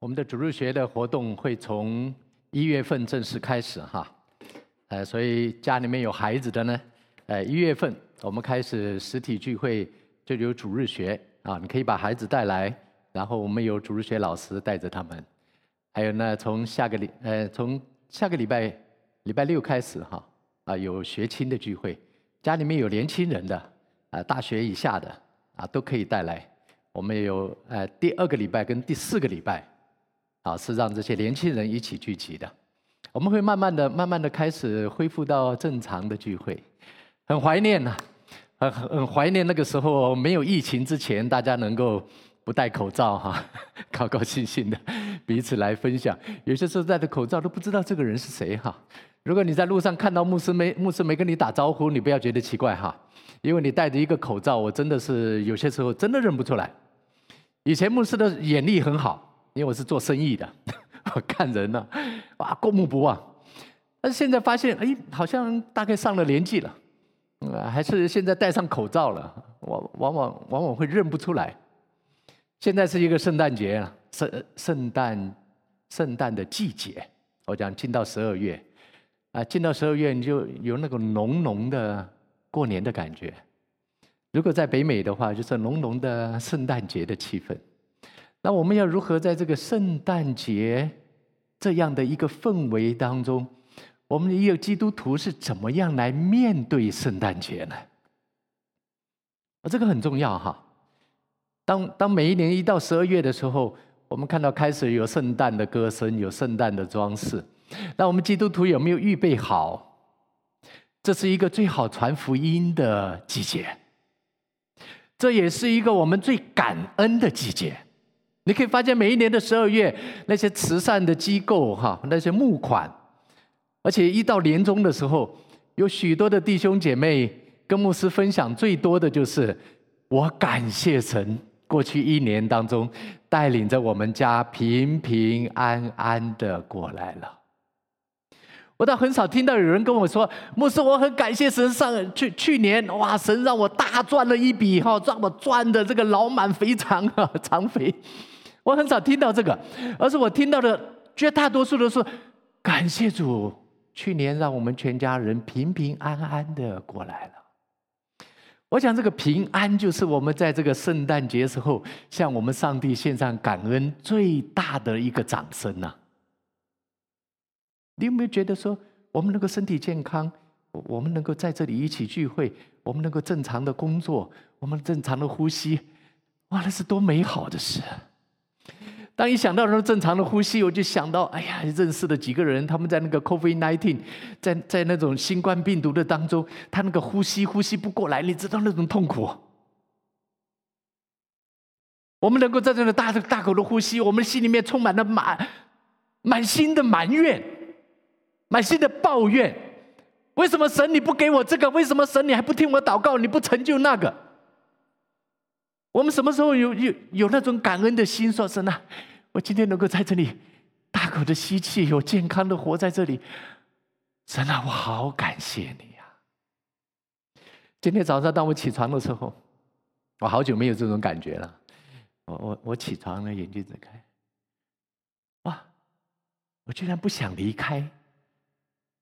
我们的主日学的活动会从一月份正式开始哈，呃，所以家里面有孩子的呢，呃，一月份我们开始实体聚会就有主日学啊，你可以把孩子带来，然后我们有主日学老师带着他们，还有呢，从下个礼呃从下个礼拜礼拜六开始哈啊有学青的聚会，家里面有年轻人的啊大学以下的啊都可以带来，我们有呃第二个礼拜跟第四个礼拜。啊，是让这些年轻人一起聚集的。我们会慢慢的、慢慢的开始恢复到正常的聚会，很怀念呐，很很怀念那个时候没有疫情之前，大家能够不戴口罩哈，高高兴兴的彼此来分享。有些时候戴着口罩都不知道这个人是谁哈。如果你在路上看到牧师没牧师没跟你打招呼，你不要觉得奇怪哈，因为你戴着一个口罩，我真的是有些时候真的认不出来。以前牧师的眼力很好。因为我是做生意的，我看人呢，哇，过目不忘。但是现在发现，哎，好像大概上了年纪了，啊，还是现在戴上口罩了，往往往往往会认不出来。现在是一个圣诞节啊，圣圣诞圣诞的季节。我讲进到十二月，啊，进到十二月你就有那个浓浓的过年的感觉。如果在北美的话，就是浓浓的圣诞节的气氛。那我们要如何在这个圣诞节这样的一个氛围当中，我们的一个基督徒是怎么样来面对圣诞节呢？啊，这个很重要哈。当当每一年一到十二月的时候，我们看到开始有圣诞的歌声，有圣诞的装饰，那我们基督徒有没有预备好？这是一个最好传福音的季节，这也是一个我们最感恩的季节。你可以发现，每一年的十二月，那些慈善的机构哈，那些募款，而且一到年终的时候，有许多的弟兄姐妹跟牧师分享，最多的就是我感谢神，过去一年当中带领着我们家平平安安的过来了。我倒很少听到有人跟我说，牧师，我很感谢神，上去去年哇，神让我大赚了一笔哈，让我赚的这个老满肥肠啊，肠肥。我很少听到这个，而是我听到的绝大多数都是感谢主，去年让我们全家人平平安安的过来了。我想这个平安就是我们在这个圣诞节时候向我们上帝献上感恩最大的一个掌声呐。你有没有觉得说，我们能够身体健康，我们能够在这里一起聚会，我们能够正常的工作，我们正常的呼吸，哇，那是多美好的事！当一想到那正常的呼吸，我就想到，哎呀，认识的几个人，他们在那个 COVID-19，在在那种新冠病毒的当中，他那个呼吸呼吸不过来，你知道那种痛苦。我们能够在这里大大口的呼吸，我们心里面充满了满满心的埋怨，满心的抱怨。为什么神你不给我这个？为什么神你还不听我祷告？你不成就那个？我们什么时候有有有那种感恩的心？说神啊，我今天能够在这里大口的吸气，有健康的活在这里，神啊，我好感谢你呀！今天早上当我起床的时候，我好久没有这种感觉了。我我我起床了，眼睛睁开，哇！我居然不想离开，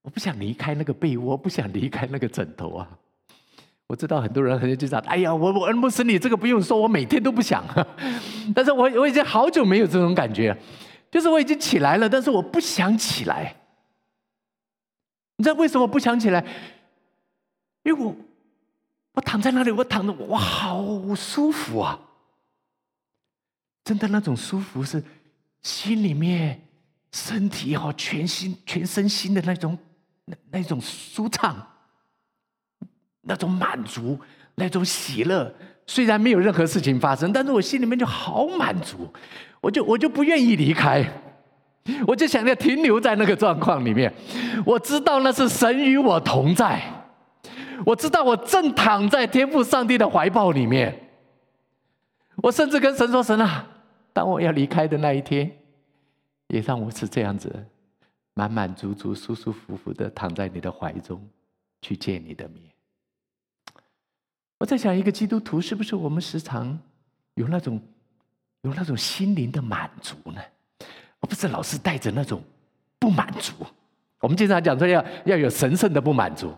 我不想离开那个被窝，不想离开那个枕头啊！我知道很多人可能就讲：“哎呀，我我恩不死你，这个不用说，我每天都不想。”但是我我已经好久没有这种感觉，就是我已经起来了，但是我不想起来。你知道为什么不想起来？因为我我躺在那里，我躺着，我好舒服啊！真的那种舒服是心里面、身体哈、全心、全身心的那种那那种舒畅。那种满足，那种喜乐，虽然没有任何事情发生，但是我心里面就好满足，我就我就不愿意离开，我就想要停留在那个状况里面。我知道那是神与我同在，我知道我正躺在天父上帝的怀抱里面。我甚至跟神说：“神啊，当我要离开的那一天，也让我是这样子，满满足足、舒舒服服的躺在你的怀中，去见你的面。”我在想，一个基督徒是不是我们时常有那种有那种心灵的满足呢？而不是老是带着那种不满足。我们经常讲说要要有神圣的不满足，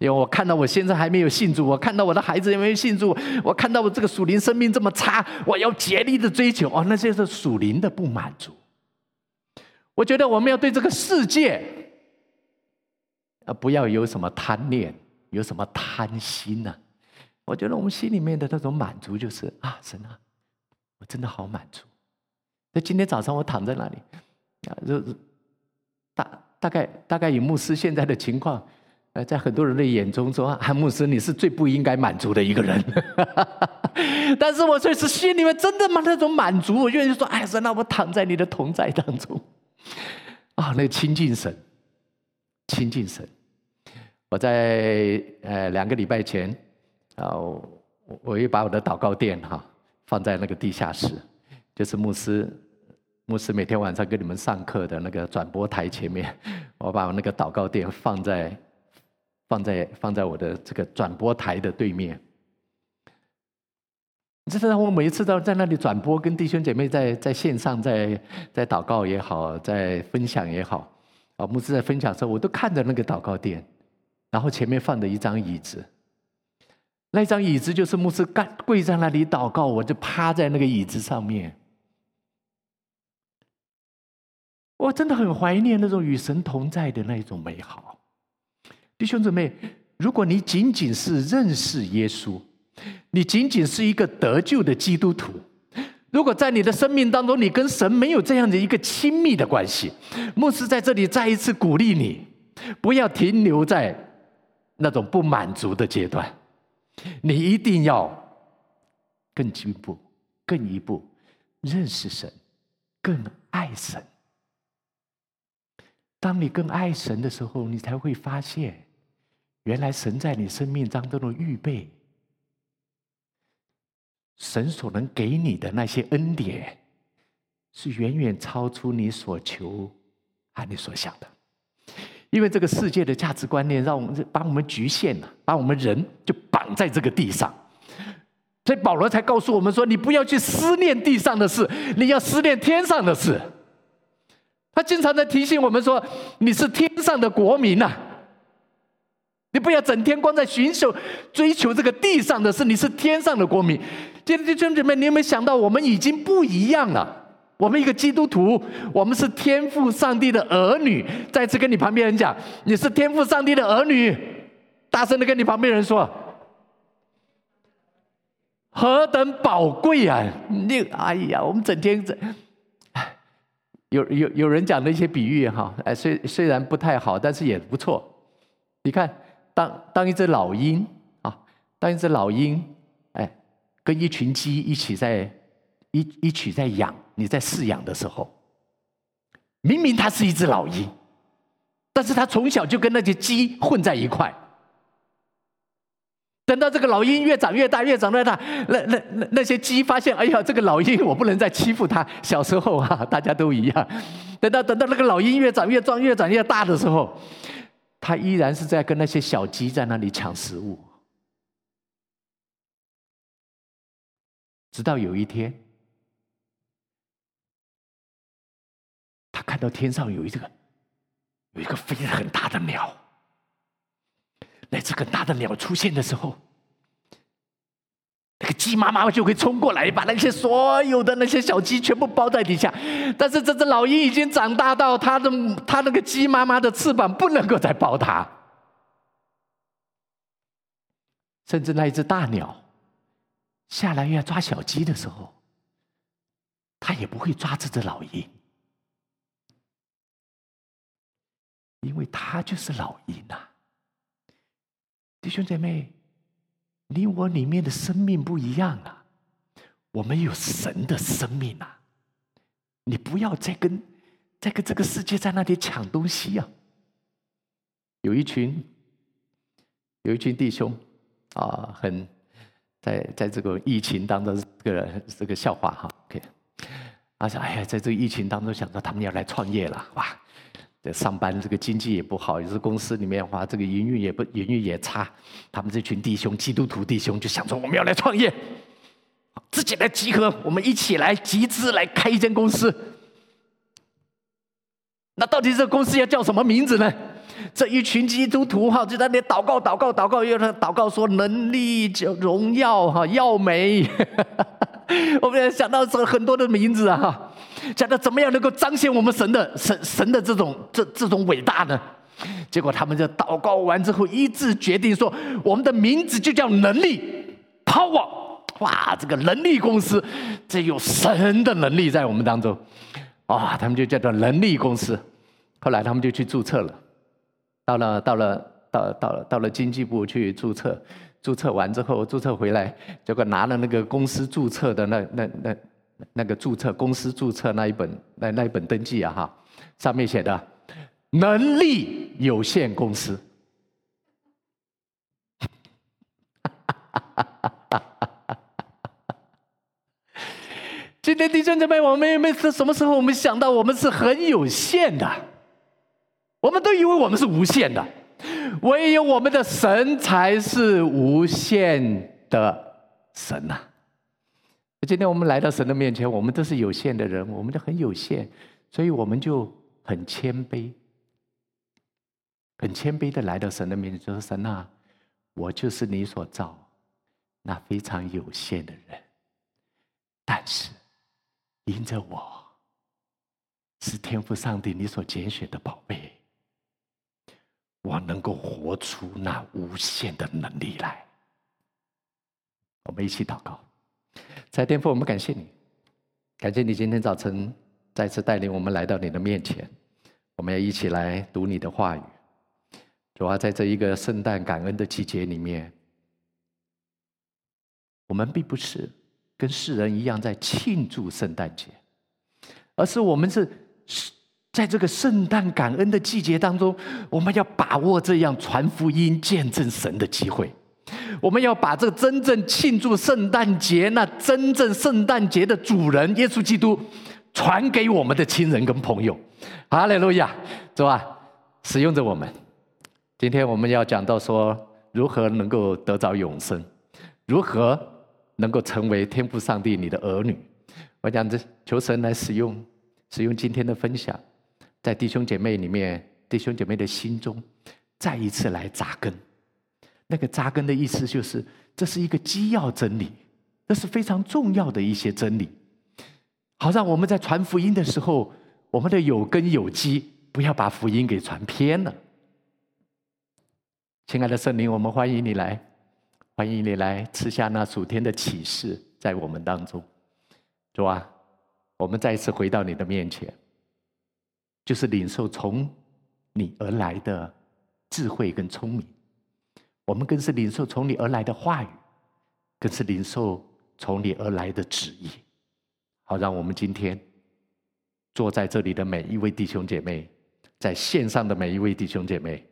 因为我看到我现在还没有信主，我看到我的孩子也没有信主，我看到我这个属灵生命这么差，我要竭力的追求哦，那就是属灵的不满足。我觉得我们要对这个世界，啊，不要有什么贪念，有什么贪心呢？我觉得我们心里面的那种满足就是啊，神啊，我真的好满足。那今天早上我躺在那里，啊，就大。大概大概以牧师现在的情况，呃，在很多人的眼中说，啊牧师你是最不应该满足的一个人。但是我却是心里面真的吗？那种满足，我愿意说，哎，神啊，我躺在你的同在当中，啊，那个亲近神，亲近神。我在呃两个礼拜前，啊，我我又把我的祷告垫哈放在那个地下室，就是牧师。牧师每天晚上跟你们上课的那个转播台前面，我把我那个祷告垫放在放在放在我的这个转播台的对面。你知道，我每一次都在那里转播，跟弟兄姐妹在在线上在在祷告也好，在分享也好，啊，牧师在分享的时候，我都看着那个祷告垫，然后前面放着一张椅子，那张椅子就是牧师干跪在那里祷告，我就趴在那个椅子上面。我真的很怀念那种与神同在的那一种美好，弟兄姊妹，如果你仅仅是认识耶稣，你仅仅是一个得救的基督徒，如果在你的生命当中你跟神没有这样的一个亲密的关系，牧师在这里再一次鼓励你，不要停留在那种不满足的阶段，你一定要更进步、更一步认识神，更爱神。当你更爱神的时候，你才会发现，原来神在你生命当中的预备，神所能给你的那些恩典，是远远超出你所求和你所想的。因为这个世界的价值观念，让我们把我们局限了，把我们人就绑在这个地上。所以保罗才告诉我们说：“你不要去思念地上的事，你要思念天上的事。”他经常在提醒我们说：“你是天上的国民呐，你不要整天光在寻求、追求这个地上的事。你是天上的国民。”今天弟兄姊妹，你有没有想到，我们已经不一样了？我们一个基督徒，我们是天赋上帝的儿女。再次跟你旁边人讲，你是天赋上帝的儿女，大声的跟你旁边人说：“何等宝贵啊！”你哎呀，我们整天在。有有有人讲的一些比喻哈，哎，虽虽然不太好，但是也不错。你看，当当一只老鹰啊，当一只老鹰，哎，跟一群鸡一起在一一起在养，你在饲养的时候，明明它是一只老鹰，但是它从小就跟那些鸡混在一块。等到这个老鹰越长越大，越长越大，那那那那些鸡发现，哎呀，这个老鹰我不能再欺负它。小时候啊，大家都一样。等到等到那个老鹰越长越壮，越长越大的时候，它依然是在跟那些小鸡在那里抢食物。直到有一天，看到天上有一个有一个飞得很大的鸟。那只很大的鸟出现的时候，那个鸡妈妈就会冲过来，把那些所有的那些小鸡全部包在底下。但是这只老鹰已经长大到它的它那个鸡妈妈的翅膀不能够再包它，甚至那一只大鸟下来要抓小鸡的时候，它也不会抓这只老鹰，因为他就是老鹰呐。弟兄姐妹，你我里面的生命不一样啊！我们有神的生命啊！你不要再跟再跟这个世界在那里抢东西啊！有一群有一群弟兄啊，很在在这个疫情当中，这个这个笑话哈，OK，他说：“哎呀，在这个疫情当中，想到他们要来创业了，哇！”在上班，这个经济也不好，也是公司里面的话，这个营运也不营运也差。他们这群弟兄，基督徒弟兄，就想说我们要来创业，自己来集合，我们一起来集资来开一间公司。那到底这个公司要叫什么名字呢？这一群基督徒哈，就在那祷告、祷告、祷告，又祷告说能力、荣耀哈、耀美。我们想到这很多的名字啊，想，到怎么样能够彰显我们神的神神的这种这这种伟大呢？结果他们就祷告完之后一致决定说，我们的名字就叫能力 Power。哇，这个能力公司，这有神的能力在我们当中。哇，他们就叫做能力公司。后来他们就去注册了，到了到了到到了到了经济部去注册。注册完之后，注册回来，结果拿了那个公司注册的那那那那个注册公司注册那一本那那一本登记啊哈，上面写的能力有限公司。今天弟兄姊妹，我们有没有什么时候我们想到我们是很有限的？我们都以为我们是无限的。唯有我们的神才是无限的神呐！今天我们来到神的面前，我们都是有限的人，我们都很有限，所以我们就很谦卑，很谦卑的来到神的面前，就说：“神啊，我就是你所造那非常有限的人，但是因着我是天赋上帝你所拣选的宝贝。”我能够活出那无限的能力来。我们一起祷告，在天父，我们感谢你，感谢你今天早晨再次带领我们来到你的面前。我们要一起来读你的话语。主要在这一个圣诞感恩的季节里面，我们并不是跟世人一样在庆祝圣诞节，而是我们是是。在这个圣诞感恩的季节当中，我们要把握这样传福音、见证神的机会。我们要把这真正庆祝圣诞节、那真正圣诞节的主人耶稣基督传给我们的亲人跟朋友。哈利路亚，是吧？使用着我们。今天我们要讲到说，如何能够得着永生，如何能够成为天父上帝你的儿女。我讲这，求神来使用，使用今天的分享。在弟兄姐妹里面，弟兄姐妹的心中，再一次来扎根。那个扎根的意思就是，这是一个基要真理，这是非常重要的一些真理。好让我们在传福音的时候，我们的有根有基，不要把福音给传偏了。亲爱的圣灵，我们欢迎你来，欢迎你来吃下那属天的启示，在我们当中。主啊，我们再一次回到你的面前。就是领受从你而来的智慧跟聪明，我们更是领受从你而来的话语，更是领受从你而来的旨意。好，让我们今天坐在这里的每一位弟兄姐妹，在线上的每一位弟兄姐妹，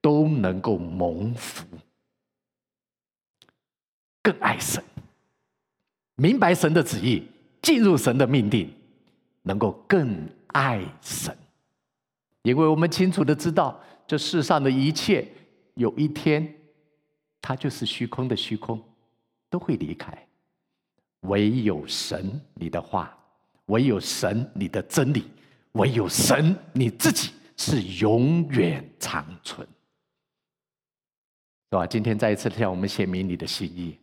都能够蒙福，更爱神，明白神的旨意，进入神的命定，能够更爱神。因为我们清楚的知道，这世上的一切，有一天，它就是虚空的虚空，都会离开。唯有神你的话，唯有神你的真理，唯有神你自己是永远长存，是吧？今天再一次向我们显明你的心意，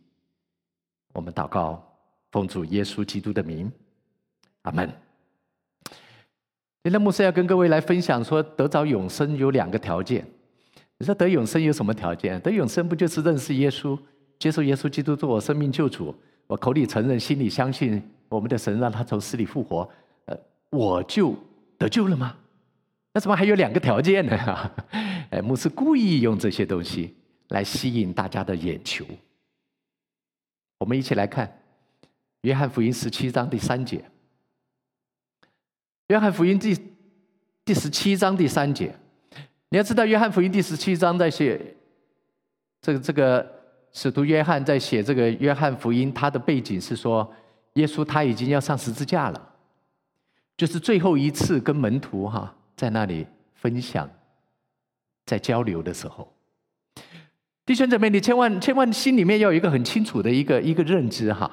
我们祷告，奉主耶稣基督的名，阿门。今天牧师要跟各位来分享说，得着永生有两个条件。你说得永生有什么条件？得永生不就是认识耶稣，接受耶稣基督做我生命救主，我口里承认，心里相信我们的神让他从死里复活，呃，我就得救了吗？那怎么还有两个条件呢？哈 哎，牧师故意用这些东西来吸引大家的眼球。我们一起来看《约翰福音》十七章第三节。约翰福音第第十七章第三节，你要知道，约翰福音第十七章在写这个这个使徒约翰在写这个约翰福音，他的背景是说，耶稣他已经要上十字架了，就是最后一次跟门徒哈在那里分享，在交流的时候，弟兄姊妹，你千万千万心里面要有一个很清楚的一个一个认知哈。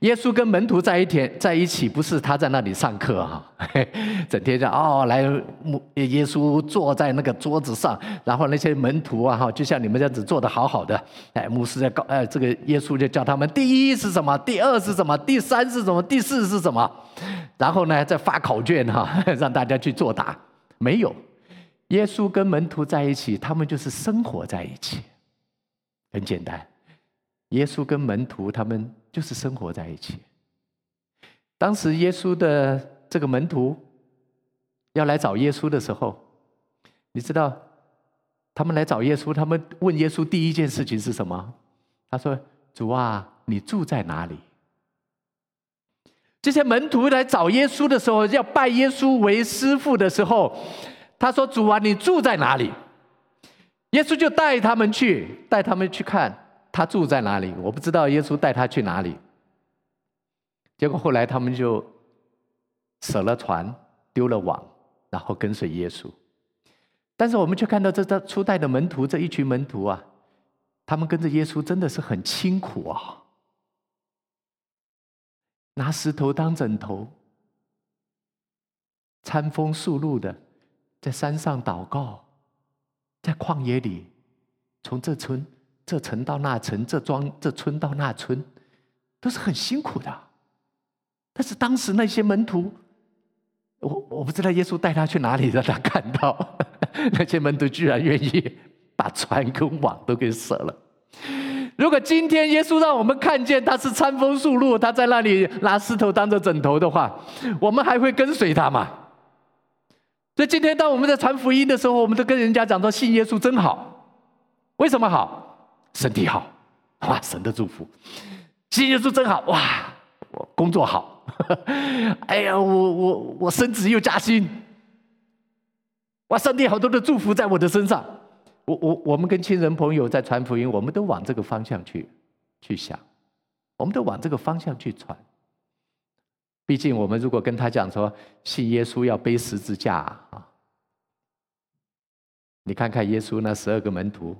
耶稣跟门徒在一天在一起，不是他在那里上课哈，整天讲哦来，耶稣坐在那个桌子上，然后那些门徒啊哈，就像你们这样子坐的好好的，哎，牧师在告，哎，这个耶稣就叫他们第一是什么，第二是什么，第三是什么，第四是什么，然后呢再发考卷哈，让大家去作答。没有，耶稣跟门徒在一起，他们就是生活在一起。很简单，耶稣跟门徒他们就是生活在一起。当时耶稣的这个门徒要来找耶稣的时候，你知道，他们来找耶稣，他们问耶稣第一件事情是什么？他说：“主啊，你住在哪里？”这些门徒来找耶稣的时候，要拜耶稣为师傅的时候，他说：“主啊，你住在哪里？”耶稣就带他们去，带他们去看他住在哪里。我不知道耶稣带他去哪里。结果后来他们就舍了船，丢了网，然后跟随耶稣。但是我们却看到这这初代的门徒这一群门徒啊，他们跟着耶稣真的是很辛苦啊，拿石头当枕头，餐风宿露的在山上祷告。在旷野里，从这村这城到那城，这庄这村到那村，都是很辛苦的。但是当时那些门徒，我我不知道耶稣带他去哪里，让他看到 那些门徒居然愿意把船跟网都给舍了。如果今天耶稣让我们看见他是餐风宿露，他在那里拿石头当做枕头的话，我们还会跟随他吗？所以今天当我们在传福音的时候，我们都跟人家讲说信耶稣真好，为什么好？身体好，哇，神的祝福。信耶稣真好，哇，我工作好，哎呀，我我我升职又加薪，哇，上帝好多的祝福在我的身上。我我我们跟亲人朋友在传福音，我们都往这个方向去去想，我们都往这个方向去传。毕竟，我们如果跟他讲说信耶稣要背十字架啊，你看看耶稣那十二个门徒，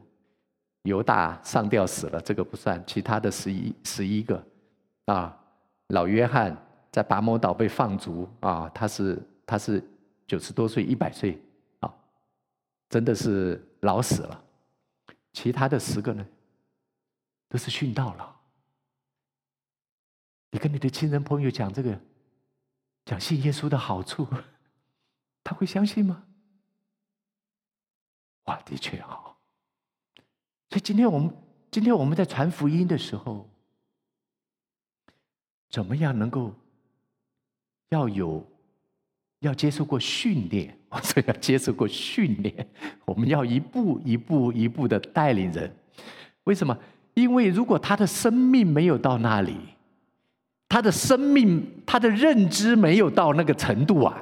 犹大上吊死了，这个不算，其他的十一十一个啊，老约翰在拔摩岛被放逐啊，他是他是九十多岁一百岁啊，真的是老死了。其他的十个呢，都是殉道了。你跟你的亲人朋友讲这个。讲信耶稣的好处，他会相信吗？哇，的确好。所以今天我们今天我们在传福音的时候，怎么样能够要有要接受过训练？我说要接受过训练，我们要一步一步一步的带领人。为什么？因为如果他的生命没有到那里。他的生命，他的认知没有到那个程度啊，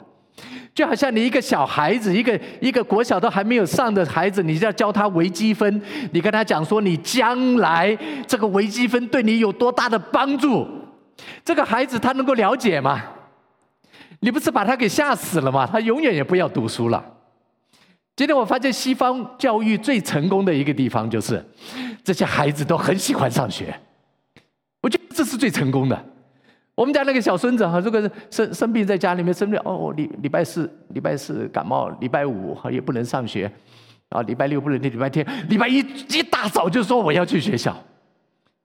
就好像你一个小孩子，一个一个国小都还没有上的孩子，你就要教他微积分，你跟他讲说你将来这个微积分对你有多大的帮助，这个孩子他能够了解吗？你不是把他给吓死了吗？他永远也不要读书了。今天我发现西方教育最成功的一个地方就是，这些孩子都很喜欢上学，我觉得这是最成功的。我们家那个小孙子哈，如果是生生病在家里面生病，哦，礼礼拜四礼拜四感冒，礼拜五哈也不能上学，啊，礼拜六不能，礼拜天，礼拜一一大早就说我要去学校。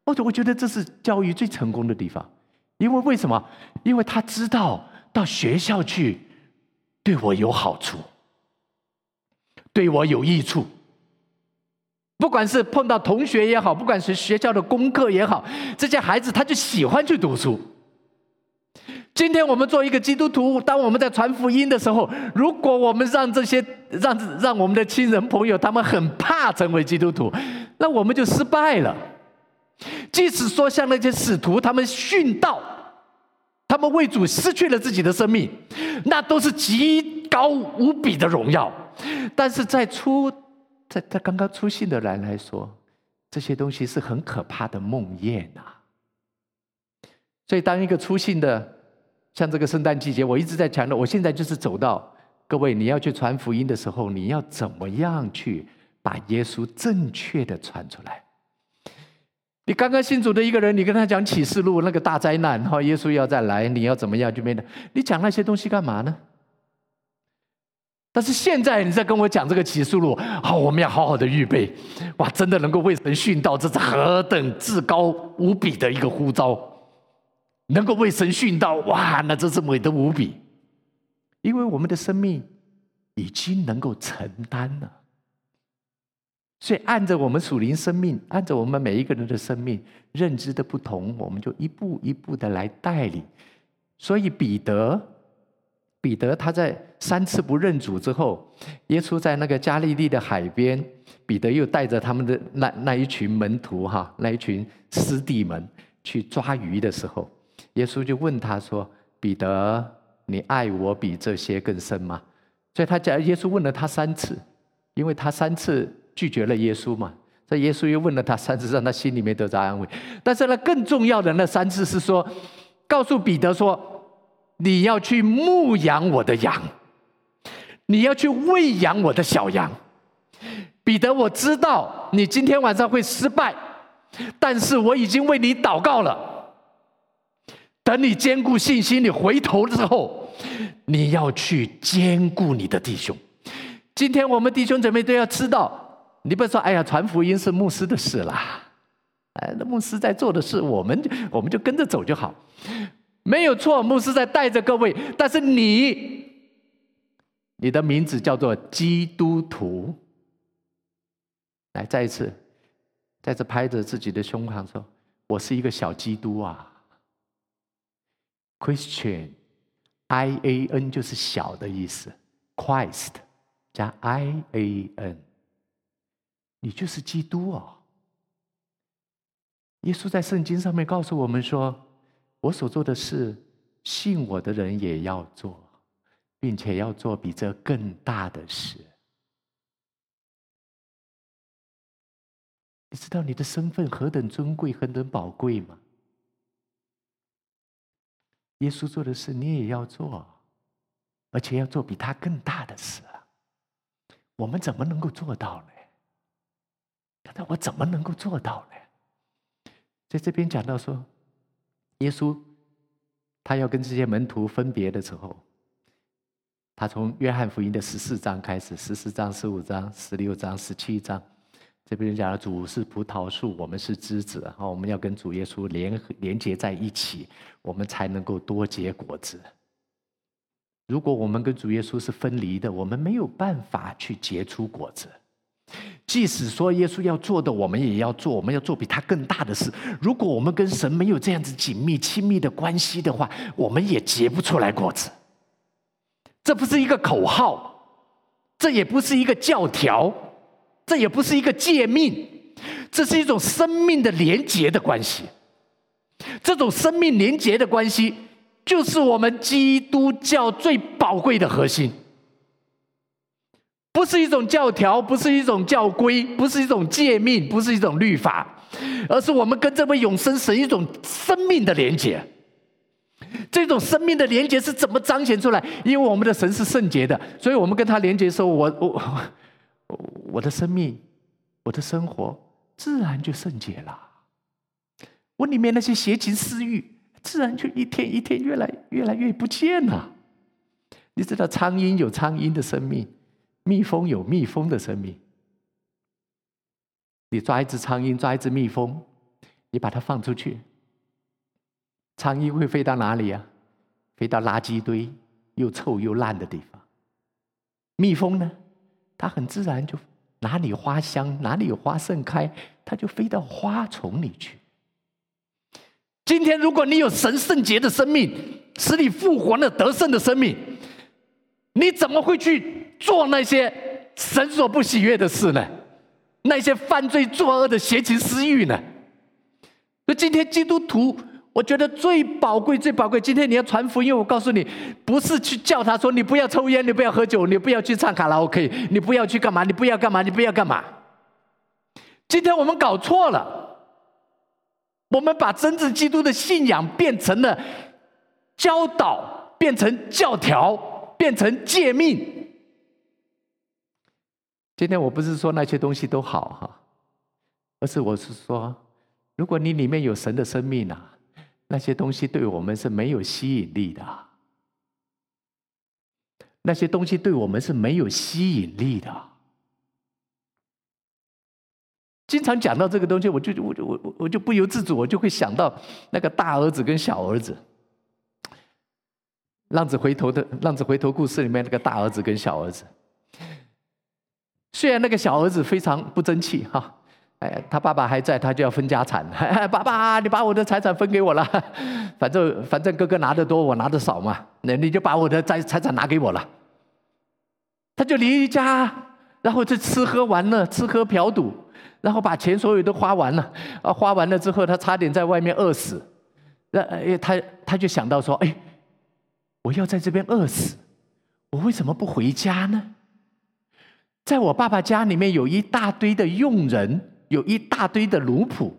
我我觉得这是教育最成功的地方，因为为什么？因为他知道到学校去对我有好处，对我有益处。不管是碰到同学也好，不管是学校的功课也好，这些孩子他就喜欢去读书。今天我们做一个基督徒，当我们在传福音的时候，如果我们让这些让让我们的亲人朋友他们很怕成为基督徒，那我们就失败了。即使说像那些使徒，他们殉道，他们为主失去了自己的生命，那都是极高无比的荣耀。但是在初在在刚刚出信的人来说，这些东西是很可怕的梦魇呐。所以当一个出信的。像这个圣诞季节，我一直在强调，我现在就是走到各位，你要去传福音的时候，你要怎么样去把耶稣正确的传出来？你刚刚信主的一个人，你跟他讲启示录那个大灾难，哈，耶稣要再来，你要怎么样就没了。你讲那些东西干嘛呢？但是现在你在跟我讲这个启示录，好，我们要好好的预备。哇，真的能够为神殉道，这是何等至高无比的一个呼召！能够为神殉道，哇，那真是美得无比。因为我们的生命已经能够承担了。所以，按着我们属灵生命，按着我们每一个人的生命认知的不同，我们就一步一步的来带领。所以，彼得，彼得他在三次不认主之后，耶稣在那个加利利的海边，彼得又带着他们的那那一群门徒哈，那一群师弟们去抓鱼的时候，耶稣就问他说：“彼得，你爱我比这些更深吗？”所以他讲，耶稣问了他三次，因为他三次。拒绝了耶稣嘛？这耶稣又问了他三次，让他心里面得着安慰。但是呢，更重要的那三次是说，告诉彼得说：“你要去牧养我的羊，你要去喂养我的小羊。”彼得，我知道你今天晚上会失败，但是我已经为你祷告了。等你坚固信心，你回头之后，你要去兼顾你的弟兄。今天我们弟兄姊妹都要知道。你不要说，哎呀，传福音是牧师的事啦，哎，那牧师在做的事，我们我们就跟着走就好，没有错，牧师在带着各位，但是你，你的名字叫做基督徒，来，再一次，再次拍着自己的胸膛说，我是一个小基督啊，Christian，I A N 就是小的意思，Christ 加 I A N。你就是基督哦！耶稣在圣经上面告诉我们说：“我所做的事，信我的人也要做，并且要做比这更大的事。”你知道你的身份何等尊贵、何等宝贵吗？耶稣做的事，你也要做，而且要做比他更大的事！我们怎么能够做到呢？那我怎么能够做到呢？在这边讲到说，耶稣他要跟这些门徒分别的时候，他从约翰福音的十四章开始，十四章、十五章、十六章、十七章，这边讲了主是葡萄树，我们是枝子，然后我们要跟主耶稣联连接在一起，我们才能够多结果子。如果我们跟主耶稣是分离的，我们没有办法去结出果子。即使说耶稣要做的，我们也要做。我们要做比他更大的事。如果我们跟神没有这样子紧密亲密的关系的话，我们也结不出来果子。这不是一个口号，这也不是一个教条，这也不是一个诫命，这是一种生命的连结的关系。这种生命连结的关系，就是我们基督教最宝贵的核心。不是一种教条，不是一种教规，不是一种诫命，不是一种律法，而是我们跟这位永生神一种生命的连结。这种生命的连结是怎么彰显出来？因为我们的神是圣洁的，所以我们跟他连接的时候，我我我的生命，我的生活自然就圣洁了。我里面那些邪情私欲，自然就一天一天越来越来越不见了。你知道，苍蝇有苍蝇的生命。蜜蜂有蜜蜂的生命。你抓一只苍蝇，抓一只蜜蜂，你把它放出去，苍蝇会飞到哪里啊？飞到垃圾堆，又臭又烂的地方。蜜蜂呢，它很自然就哪里花香，哪里有花盛开，它就飞到花丛里去。今天，如果你有神圣洁的生命，使你复活了得胜的生命，你怎么会去？做那些神所不喜悦的事呢？那些犯罪作恶的邪情私欲呢？那今天基督徒，我觉得最宝贵、最宝贵。今天你要传福音，我告诉你，不是去叫他说你不要抽烟，你不要喝酒，你不要去唱卡拉 OK，你不要去干嘛？你不要干嘛？你不要干嘛？今天我们搞错了，我们把真正基督的信仰变成了教导，变成教条，变成诫命。今天我不是说那些东西都好哈，而是我是说，如果你里面有神的生命啊，那些东西对我们是没有吸引力的。那些东西对我们是没有吸引力的。经常讲到这个东西，我就我就我我我就不由自主，我就会想到那个大儿子跟小儿子。浪子回头的浪子回头故事里面那个大儿子跟小儿子，虽然那个小儿子非常不争气哈，哎，他爸爸还在，他就要分家产。爸爸，你把我的财产分给我了，反正反正哥哥拿的多，我拿的少嘛，那你就把我的财财产拿给我了。他就离家，然后就吃喝玩乐，吃喝嫖赌，然后把钱所有都花完了。啊，花完了之后，他差点在外面饿死。那哎，他他就想到说，哎。我要在这边饿死，我为什么不回家呢？在我爸爸家里面有一大堆的佣人，有一大堆的奴仆。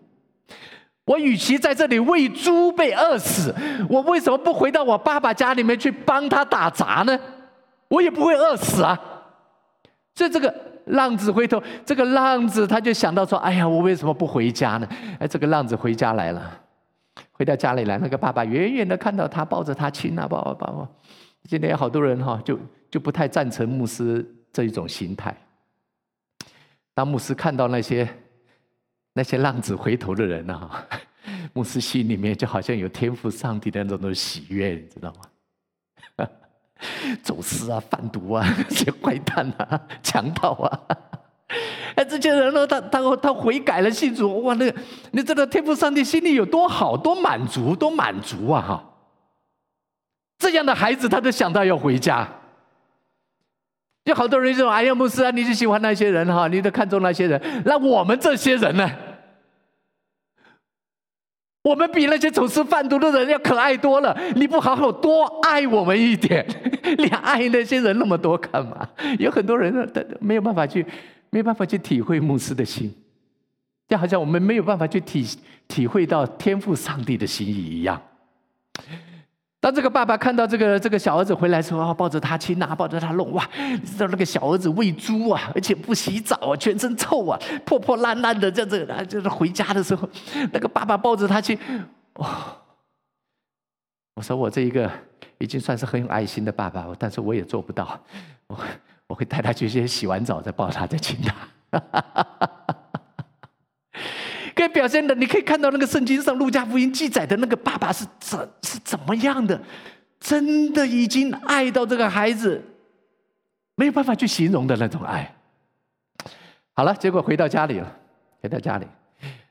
我与其在这里喂猪被饿死，我为什么不回到我爸爸家里面去帮他打杂呢？我也不会饿死啊。所以这个浪子回头，这个浪子他就想到说：“哎呀，我为什么不回家呢？”哎，这个浪子回家来了。回到家里来，那个爸爸远远的看到他抱着他亲啊抱啊抱啊。今天有好多人哈，就就不太赞成牧师这一种心态。当牧师看到那些那些浪子回头的人呢，牧师心里面就好像有天赋上帝的那种喜悦，你知道吗？走私啊，贩毒啊，那些坏蛋啊，强盗啊。哎，这些人呢，他他他悔改了，信主，哇，那个，你知道天赋上帝心里有多好，多满足，多满足啊！哈，这样的孩子，他都想到要回家。有好多人说：“哎呀，牧师啊，你就喜欢那些人哈，你都看中那些人。那我们这些人呢？我们比那些走私贩毒的人要可爱多了。你不好好多爱我们一点，你爱那些人那么多干嘛？有很多人呢，他没有办法去。”没有办法去体会牧师的心，就好像我们没有办法去体体会到天赋上帝的心意一样。当这个爸爸看到这个这个小儿子回来时候，抱着他亲啊，抱着他弄哇，你知道那个小儿子喂猪啊，而且不洗澡啊，全身臭啊，破破烂烂的这样子，就是回家的时候，那个爸爸抱着他去，哇！我说我这一个已经算是很有爱心的爸爸，但是我也做不到。我。我会带他去先洗完澡，再抱他，再亲他。可以表现的，你可以看到那个圣经上《路加福音》记载的那个爸爸是怎是怎么样的，真的已经爱到这个孩子没有办法去形容的那种爱。好了，结果回到家里了，回到家里，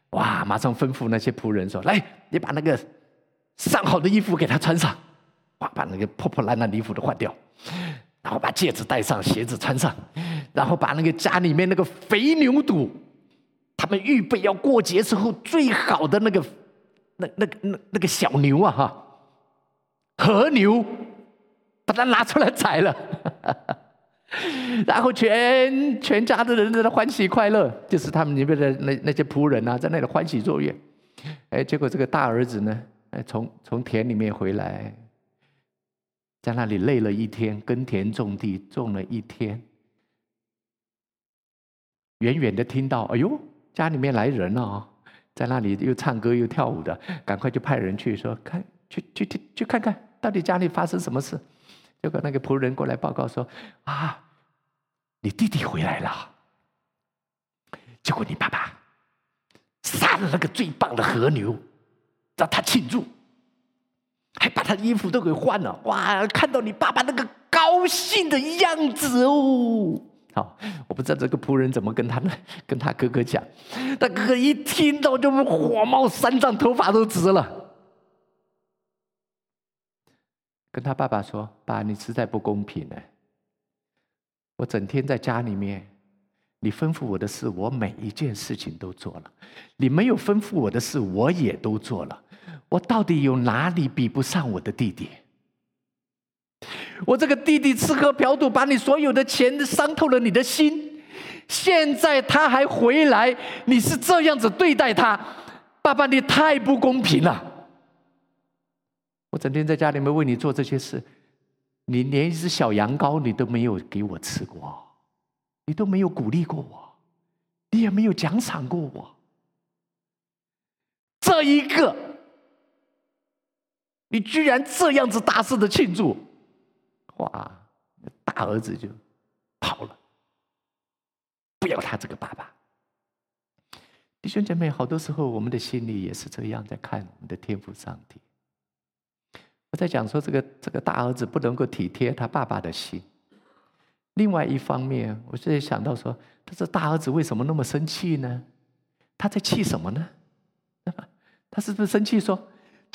哇，马上吩咐那些仆人说：“来，你把那个上好的衣服给他穿上，哇，把那个破破烂烂的衣服都换掉。”然后把戒指戴上，鞋子穿上，然后把那个家里面那个肥牛肚，他们预备要过节时候最好的那个，那那个那那个小牛啊哈，和牛，把它拿出来宰了，然后全全家的人在那欢喜快乐，就是他们里面的那那些仆人啊，在那里欢喜作乐，哎，结果这个大儿子呢，哎，从从田里面回来。在那里累了一天，耕田种地种了一天，远远的听到，哎呦，家里面来人了，在那里又唱歌又跳舞的，赶快就派人去说，看，去去去去看看到底家里发生什么事。结果那个仆人过来报告说，啊，你弟弟回来了。结果你爸爸杀了那个最棒的和牛，让他庆祝。还把他的衣服都给换了，哇！看到你爸爸那个高兴的样子哦，好，我不知道这个仆人怎么跟他跟他哥哥讲，他哥哥一听到就火冒三丈，头发都直了，跟他爸爸说：“爸，你实在不公平呢，我整天在家里面，你吩咐我的事，我每一件事情都做了；你没有吩咐我的事，我也都做了。”我到底有哪里比不上我的弟弟？我这个弟弟吃喝嫖赌，把你所有的钱伤透了你的心。现在他还回来，你是这样子对待他，爸爸，你太不公平了。我整天在家里面为你做这些事，你连一只小羊羔你都没有给我吃过，你都没有鼓励过我，你也没有奖赏过我。这一个，你居然这样子大肆的庆祝，哇！大儿子就跑了，不要他这个爸爸。弟兄姐妹，好多时候我们的心里也是这样在看我们的天父上帝。我在讲说，这个这个大儿子不能够体贴他爸爸的心。另外一方面，我现在想到说，他这大儿子为什么那么生气呢？他在气什么呢？他是不是生气说，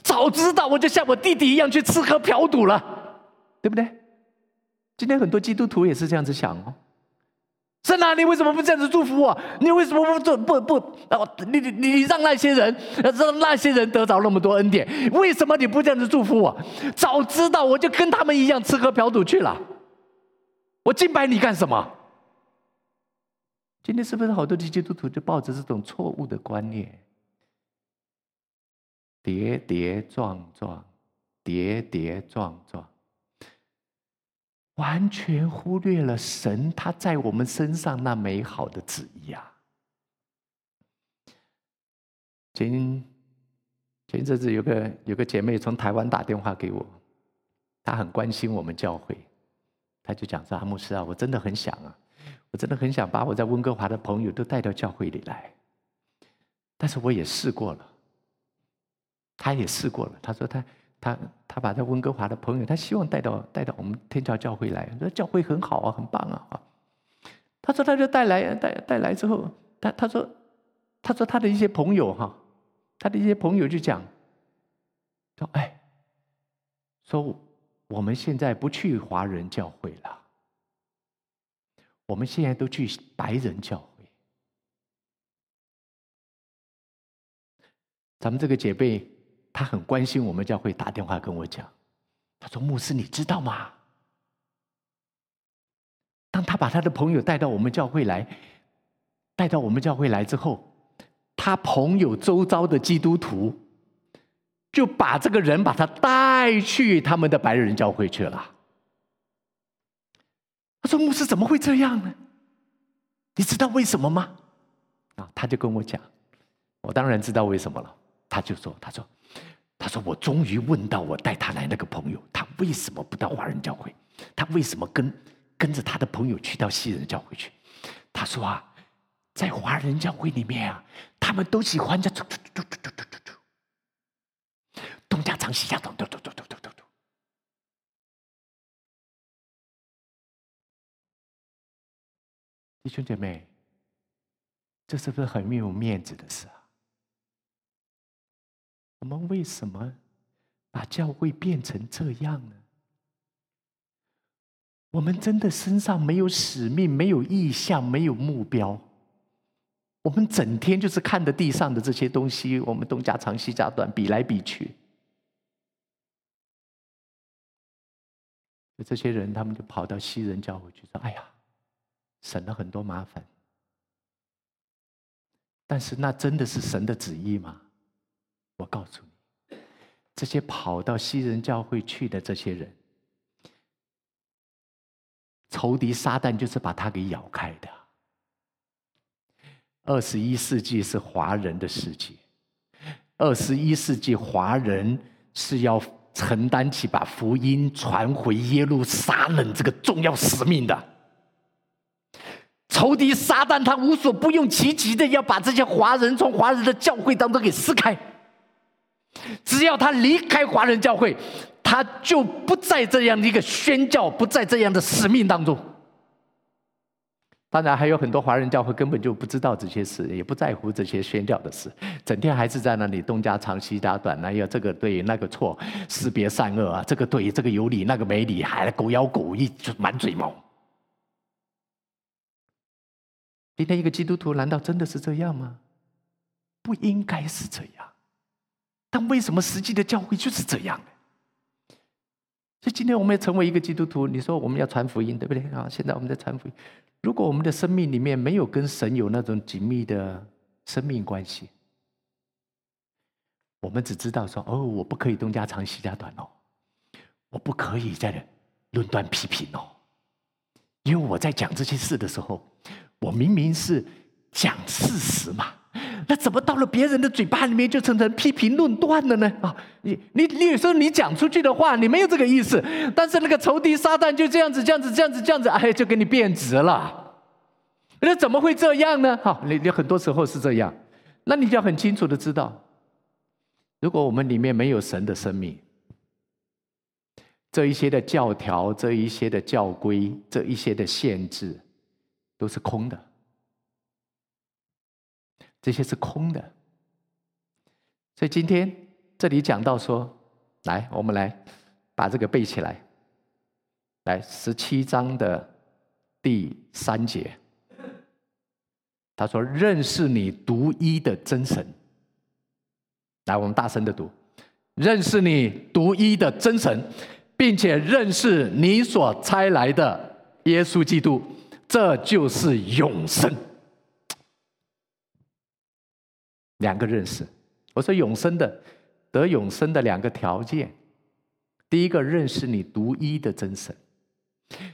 早知道我就像我弟弟一样去吃喝嫖赌了，对不对？今天很多基督徒也是这样子想哦，神啊，你为什么不这样子祝福我？你为什么不做不不？啊，你你你让那些人让那些人得着那么多恩典，为什么你不这样子祝福我？早知道我就跟他们一样吃喝嫖赌去了，我敬拜你干什么？今天是不是好多的基督徒就抱着这种错误的观念，跌跌撞撞，跌跌撞撞？完全忽略了神他在我们身上那美好的旨意啊！前前阵子有个有个姐妹从台湾打电话给我，她很关心我们教会，她就讲说：“阿牧师啊，我真的很想啊，我真的很想把我在温哥华的朋友都带到教会里来，但是我也试过了，她也试过了，她说她。”他他把他温哥华的朋友，他希望带到带到我们天教教会来，说教会很好啊，很棒啊！他说他就带来带带来之后，他他说他说他的一些朋友哈，他的一些朋友就讲说哎，说我们现在不去华人教会了，我们现在都去白人教会。咱们这个姐妹。他很关心我们教会，打电话跟我讲，他说：“牧师，你知道吗？当他把他的朋友带到我们教会来，带到我们教会来之后，他朋友周遭的基督徒就把这个人把他带去他们的白人教会去了。”他说：“牧师怎么会这样呢？你知道为什么吗？”啊，他就跟我讲，我当然知道为什么了。他就说：“他说。”他说：“我终于问到我带他来那个朋友，他为什么不到华人教会？他为什么跟跟着他的朋友去到西人教会去？”他说：“啊，在华人教会里面啊，他们都喜欢这嘟嘟嘟嘟嘟嘟嘟嘟，东家长西家短，嘟嘟嘟嘟嘟嘟嘟。”弟兄姐妹，这是不是很没有面子的事啊？我们为什么把教会变成这样呢？我们真的身上没有使命、没有意向、没有目标，我们整天就是看着地上的这些东西，我们东家长西家短，比来比去。这些人，他们就跑到西人教会去说：“哎呀，省了很多麻烦。”但是，那真的是神的旨意吗？我告诉你，这些跑到西人教会去的这些人，仇敌撒旦就是把他给咬开的。二十一世纪是华人的世界，二十一世纪华人是要承担起把福音传回耶路撒冷这个重要使命的。仇敌撒旦他无所不用其极的要把这些华人从华人的教会当中给撕开。只要他离开华人教会，他就不在这样的一个宣教，不在这样的使命当中。当然，还有很多华人教会根本就不知道这些事，也不在乎这些宣教的事，整天还是在那里东家长西家短，那要这个对那个错，识别善恶啊，这个对这个有理，那个没理，还狗咬狗，一满嘴毛。今天一个基督徒难道真的是这样吗？不应该是这样。但为什么实际的教会就是这样呢？所以今天我们要成为一个基督徒，你说我们要传福音，对不对啊？现在我们在传福音，如果我们的生命里面没有跟神有那种紧密的生命关系，我们只知道说：“哦，我不可以东家长西家短哦，我不可以在论断批评哦，因为我在讲这些事的时候，我明明是讲事实嘛。”那怎么到了别人的嘴巴里面就成成批评论断了呢？啊，你你你有时候你讲出去的话，你没有这个意思，但是那个仇敌撒旦就这样子这样子这样子这样子，哎，就给你变直了。那怎么会这样呢？哈，你你很多时候是这样，那你就要很清楚的知道，如果我们里面没有神的生命，这一些的教条，这一些的教规，这一些的限制，都是空的。这些是空的，所以今天这里讲到说，来，我们来把这个背起来。来，十七章的第三节，他说：“认识你独一的真神。”来，我们大声的读：“认识你独一的真神，并且认识你所差来的耶稣基督，这就是永生。”两个认识，我说永生的得永生的两个条件，第一个认识你独一的真神。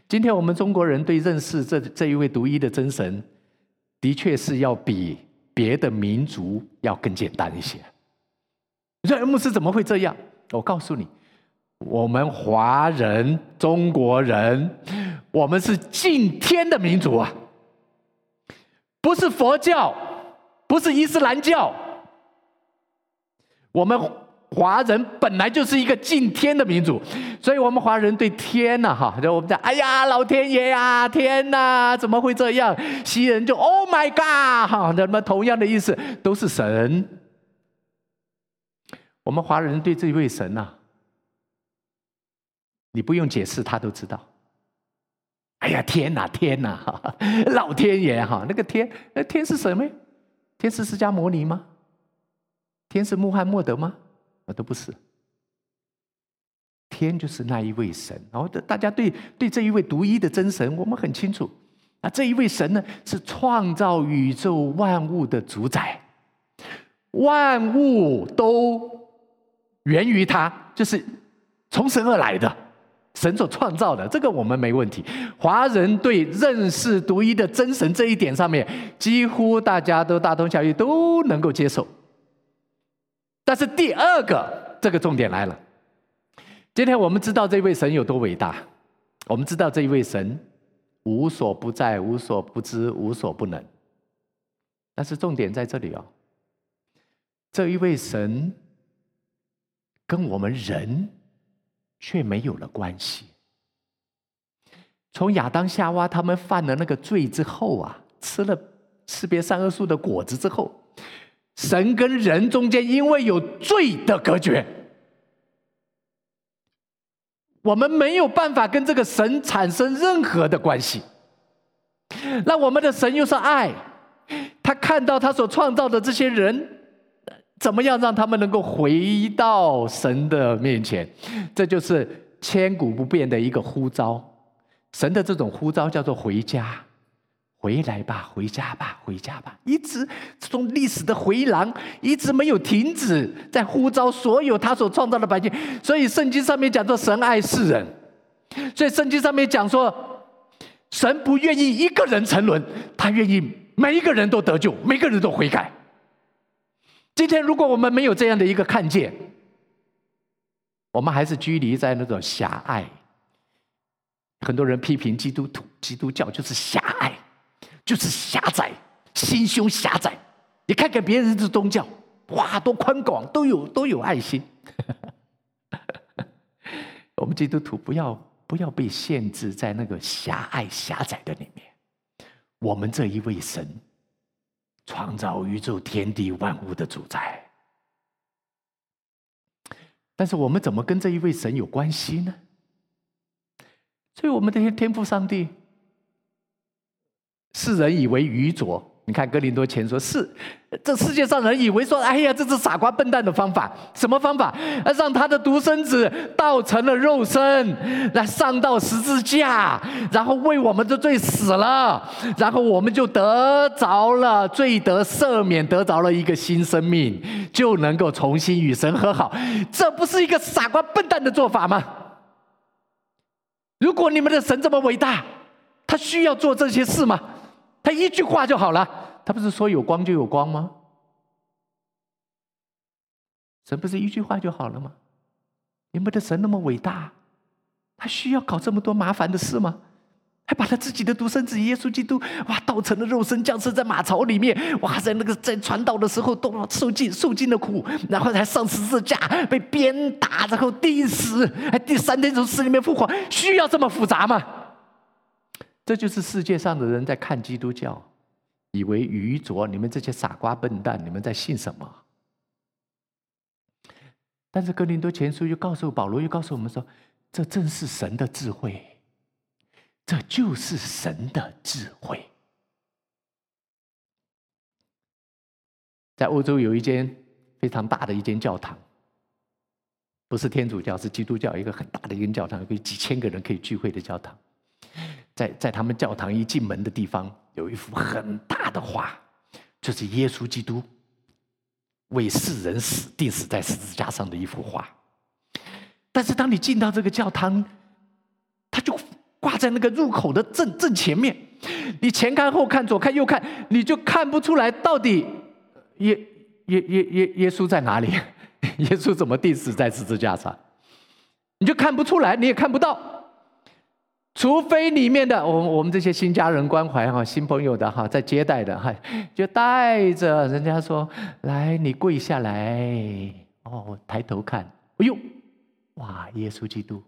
今天我们中国人对认识这这一位独一的真神，的确是要比别的民族要更简单一些。你说牧师怎么会这样？我告诉你，我们华人中国人，我们是敬天的民族啊，不是佛教。不是伊斯兰教，我们华人本来就是一个敬天的民族，所以我们华人对天呐，哈，就我们讲，哎呀，老天爷呀，天呐，怎么会这样？西人就 Oh my God，哈，那么同样的意思都是神。我们华人对这位神呐，你不用解释，他都知道。哎呀，天呐，天呐，老天爷哈，那个天，那天是什么？天是释迦牟尼吗？天是穆罕默德吗？啊，都不是。天就是那一位神，然后大家对对这一位独一的真神，我们很清楚。啊，这一位神呢，是创造宇宙万物的主宰，万物都源于他，就是从神而来的。神所创造的这个我们没问题。华人对认识独一的真神这一点上面，几乎大家都大同小异，都能够接受。但是第二个，这个重点来了。今天我们知道这位神有多伟大，我们知道这一位神无所不在、无所不知、无所不能。但是重点在这里哦，这一位神跟我们人。却没有了关系。从亚当夏娃他们犯了那个罪之后啊，吃了识别善恶树的果子之后，神跟人中间因为有罪的隔绝，我们没有办法跟这个神产生任何的关系。那我们的神又是爱，他看到他所创造的这些人。怎么样让他们能够回到神的面前？这就是千古不变的一个呼召。神的这种呼召叫做回家，回来吧，回家吧，回家吧。一直这种历史的回廊一直没有停止，在呼召所有他所创造的百姓。所以圣经上面讲说，神爱世人。所以圣经上面讲说，神不愿意一个人沉沦，他愿意每一个人都得救，每个人都悔改。今天，如果我们没有这样的一个看见，我们还是拘泥在那种狭隘。很多人批评基督徒、基督教就是狭隘，就是狭窄，心胸狭窄。你看看别人的宗教，哇，多宽广，都有都有爱心。我们基督徒不要不要被限制在那个狭隘狭窄的里面。我们这一位神。创造宇宙天地万物的主宰，但是我们怎么跟这一位神有关系呢？所以，我们这些天赋上帝，世人以为愚拙。你看《哥林多前说》是这世界上人以为说：“哎呀，这是傻瓜笨蛋的方法。”什么方法？让他的独生子道成了肉身，来上到十字架，然后为我们的罪死了，然后我们就得着了罪得赦免，得着了一个新生命，就能够重新与神和好。这不是一个傻瓜笨蛋的做法吗？如果你们的神这么伟大，他需要做这些事吗？他一句话就好了，他不是说有光就有光吗？神不是一句话就好了吗？你们的神那么伟大，他需要搞这么多麻烦的事吗？还把他自己的独生子耶稣基督，哇，道成了肉身降生在马槽里面，哇，在那个在传道的时候都受尽受尽了苦，然后才上十字架被鞭打，然后钉死，还第三天从死里面复活，需要这么复杂吗？这就是世界上的人在看基督教，以为愚拙，你们这些傻瓜笨蛋，你们在信什么？但是哥林多前书又告诉保罗，又告诉我们说，这正是神的智慧。这就是神的智慧。在欧洲有一间非常大的一间教堂，不是天主教，是基督教，一个很大的一间教堂，有几千个人可以聚会的教堂。在在他们教堂一进门的地方，有一幅很大的画，就是耶稣基督为世人死，钉死在十字架上的一幅画。但是当你进到这个教堂，他就。挂在那个入口的正正前面，你前看后看左看右看，你就看不出来到底耶耶耶耶耶稣在哪里？耶稣怎么钉死在十字架上？你就看不出来，你也看不到。除非里面的我我们这些新家人关怀哈，新朋友的哈，在接待的哈，就带着人家说来，你跪下来哦，抬头看，哎呦，哇，耶稣基督。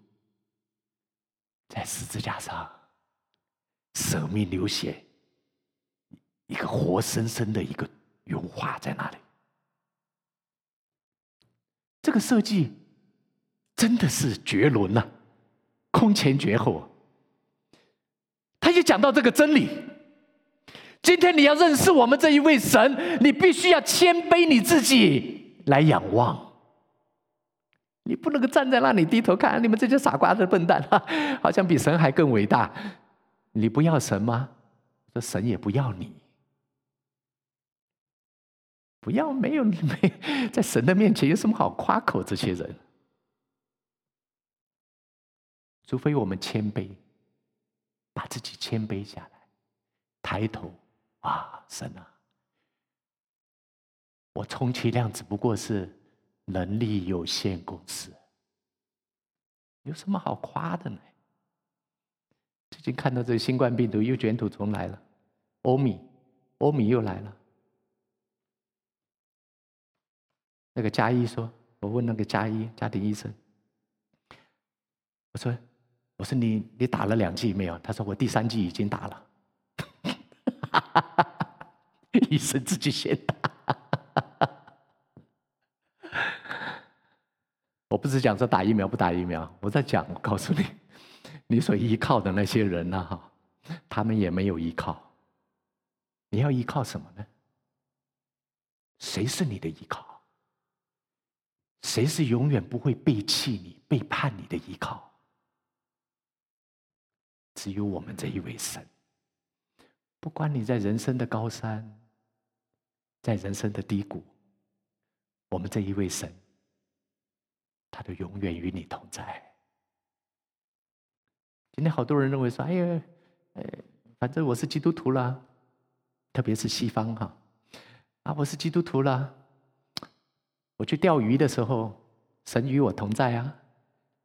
在十字架上舍命流血，一个活生生的一个油画在那里。这个设计真的是绝伦呐，空前绝后。他就讲到这个真理：今天你要认识我们这一位神，你必须要谦卑你自己来仰望。你不能够站在那里低头看你们这些傻瓜的笨蛋，好像比神还更伟大。你不要神吗？这神也不要你，不要没有你没 在神的面前有什么好夸口？这些人，除非我们谦卑，把自己谦卑下来，抬头啊，神啊，我充其量只不过是。能力有限公司，有什么好夸的呢？最近看到这新冠病毒又卷土重来了，欧米，欧米又来了。那个加一说，我问那个加一家庭医生，我说，我说你你打了两剂没有？他说我第三剂已经打了。医生自己先打。我不是讲说打疫苗不打疫苗，我在讲，我告诉你，你所依靠的那些人呢，哈，他们也没有依靠。你要依靠什么呢？谁是你的依靠？谁是永远不会背弃你、背叛你的依靠？只有我们这一位神。不管你在人生的高山，在人生的低谷，我们这一位神。他都永远与你同在。今天好多人认为说：“哎呀，呃，反正我是基督徒啦，特别是西方哈，啊，我是基督徒啦。我去钓鱼的时候，神与我同在啊，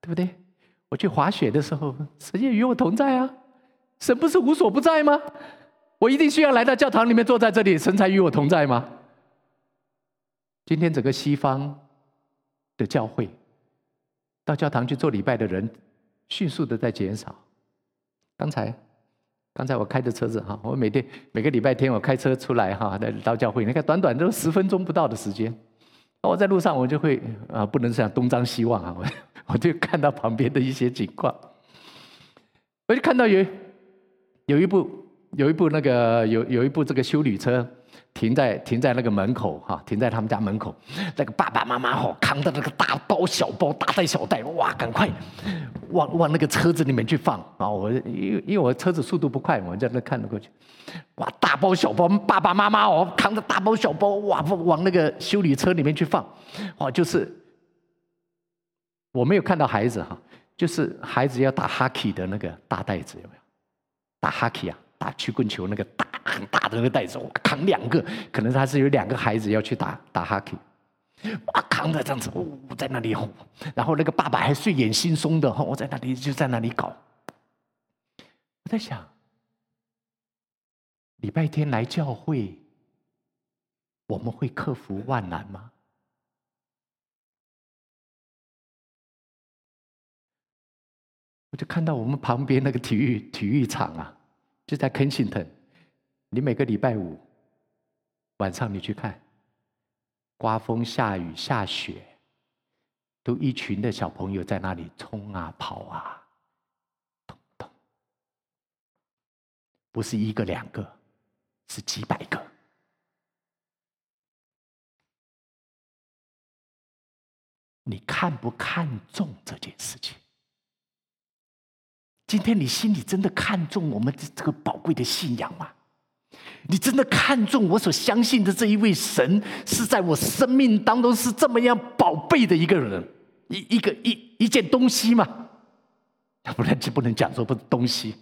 对不对？我去滑雪的时候，神也与我同在啊。神不是无所不在吗？我一定需要来到教堂里面坐在这里，神才与我同在吗？今天整个西方的教会。到教堂去做礼拜的人，迅速的在减少。刚才，刚才我开着车子哈，我每天每个礼拜天我开车出来哈，来到教会，你看短短都十分钟不到的时间，我在路上我就会啊，不能这样东张西望啊，我我就看到旁边的一些情况，我就看到有有一部有一部那个有有一部这个修理车。停在停在那个门口哈，停在他们家门口，那个爸爸妈妈哈扛着那个大包小包大袋小袋，哇，赶快往往那个车子里面去放啊！我因因为我车子速度不快，我在那看了过去，哇，大包小包，爸爸妈妈哦扛着大包小包，哇，往那个修理车里面去放，哦，就是我没有看到孩子哈，就是孩子要打哈 y 的那个大袋子有没有？打哈 y 啊？打曲棍球那个大很大的那个袋子，哇，扛两个，可能他是有两个孩子要去打打 hockey，啊，扛着这样子，呜，在那里吼，然后那个爸爸还睡眼惺忪的，吼，我在那里就在那里搞。我在想，礼拜天来教会，我们会克服万难吗？我就看到我们旁边那个体育体育场啊，就在 Kensington，你每个礼拜五晚上你去看。刮风下雨下雪，都一群的小朋友在那里冲啊跑啊，咚咚，不是一个两个，是几百个。你看不看重这件事情？今天你心里真的看重我们这这个宝贵的信仰吗？你真的看重我所相信的这一位神，是在我生命当中是这么样宝贝的一个人，一一个一一件东西吗？不然就不能讲说不东西。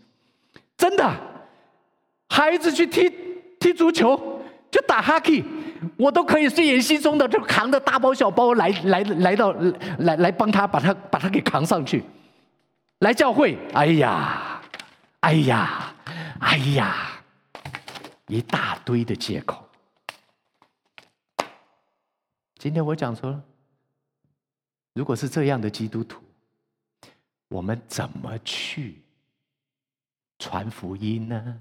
真的，孩子去踢踢足球，就打 hockey，我都可以睡眼惺忪的就扛着大包小包来来来到来来帮他把他把他给扛上去，来教会。哎呀，哎呀，哎呀。一大堆的借口。今天我讲说，如果是这样的基督徒，我们怎么去传福音呢？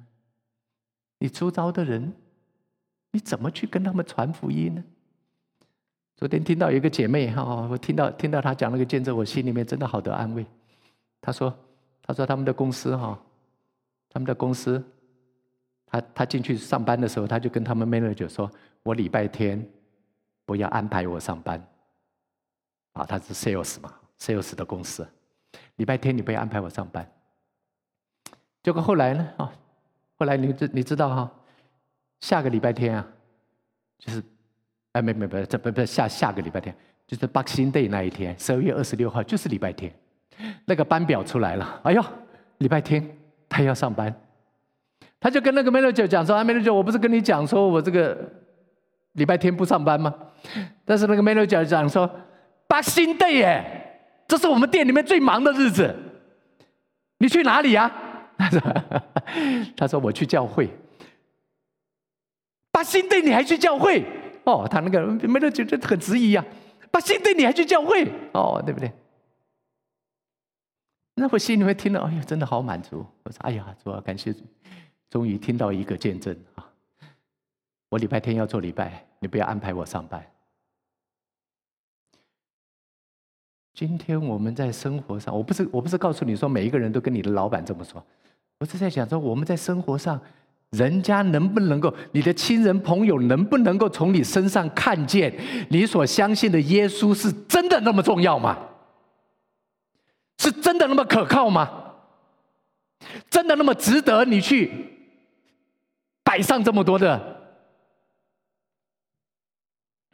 你周遭的人，你怎么去跟他们传福音呢？昨天听到一个姐妹哈，我听到听到她讲那个见证，我心里面真的好得安慰。他说：“他说他们的公司哈，他们的公司。”他他进去上班的时候，他就跟他们 manager 说：“我礼拜天不要安排我上班。”啊，他是 sales 嘛，sales 的公司，礼拜天你不要安排我上班。结果后来呢？啊，后来你知你知道哈，下个礼拜天啊，就是，哎，没没没，这不不下下个礼拜天，就是 Boxing Day 那一天，十二月二十六号就是礼拜天，那个班表出来了。哎呦，礼拜天他要上班。他就跟那个 manager 讲说：“啊，manager，我不是跟你讲说我这个礼拜天不上班吗？但是那个 manager 讲说，八新 day 耶，这是我们店里面最忙的日子。你去哪里呀？他说：他说我去教会。八新 day 你还去教会？哦，他那个 manager 就很质疑啊，八新 day 你还去教会？哦，对不对？那我心里面听了，哎呀，真的好满足。我说：哎呀，主啊，感谢主。”终于听到一个见证啊！我礼拜天要做礼拜，你不要安排我上班。今天我们在生活上，我不是我不是告诉你说每一个人都跟你的老板这么说，我是在想说我们在生活上，人家能不能够，你的亲人朋友能不能够从你身上看见你所相信的耶稣是真的那么重要吗？是真的那么可靠吗？真的那么值得你去？摆上这么多的，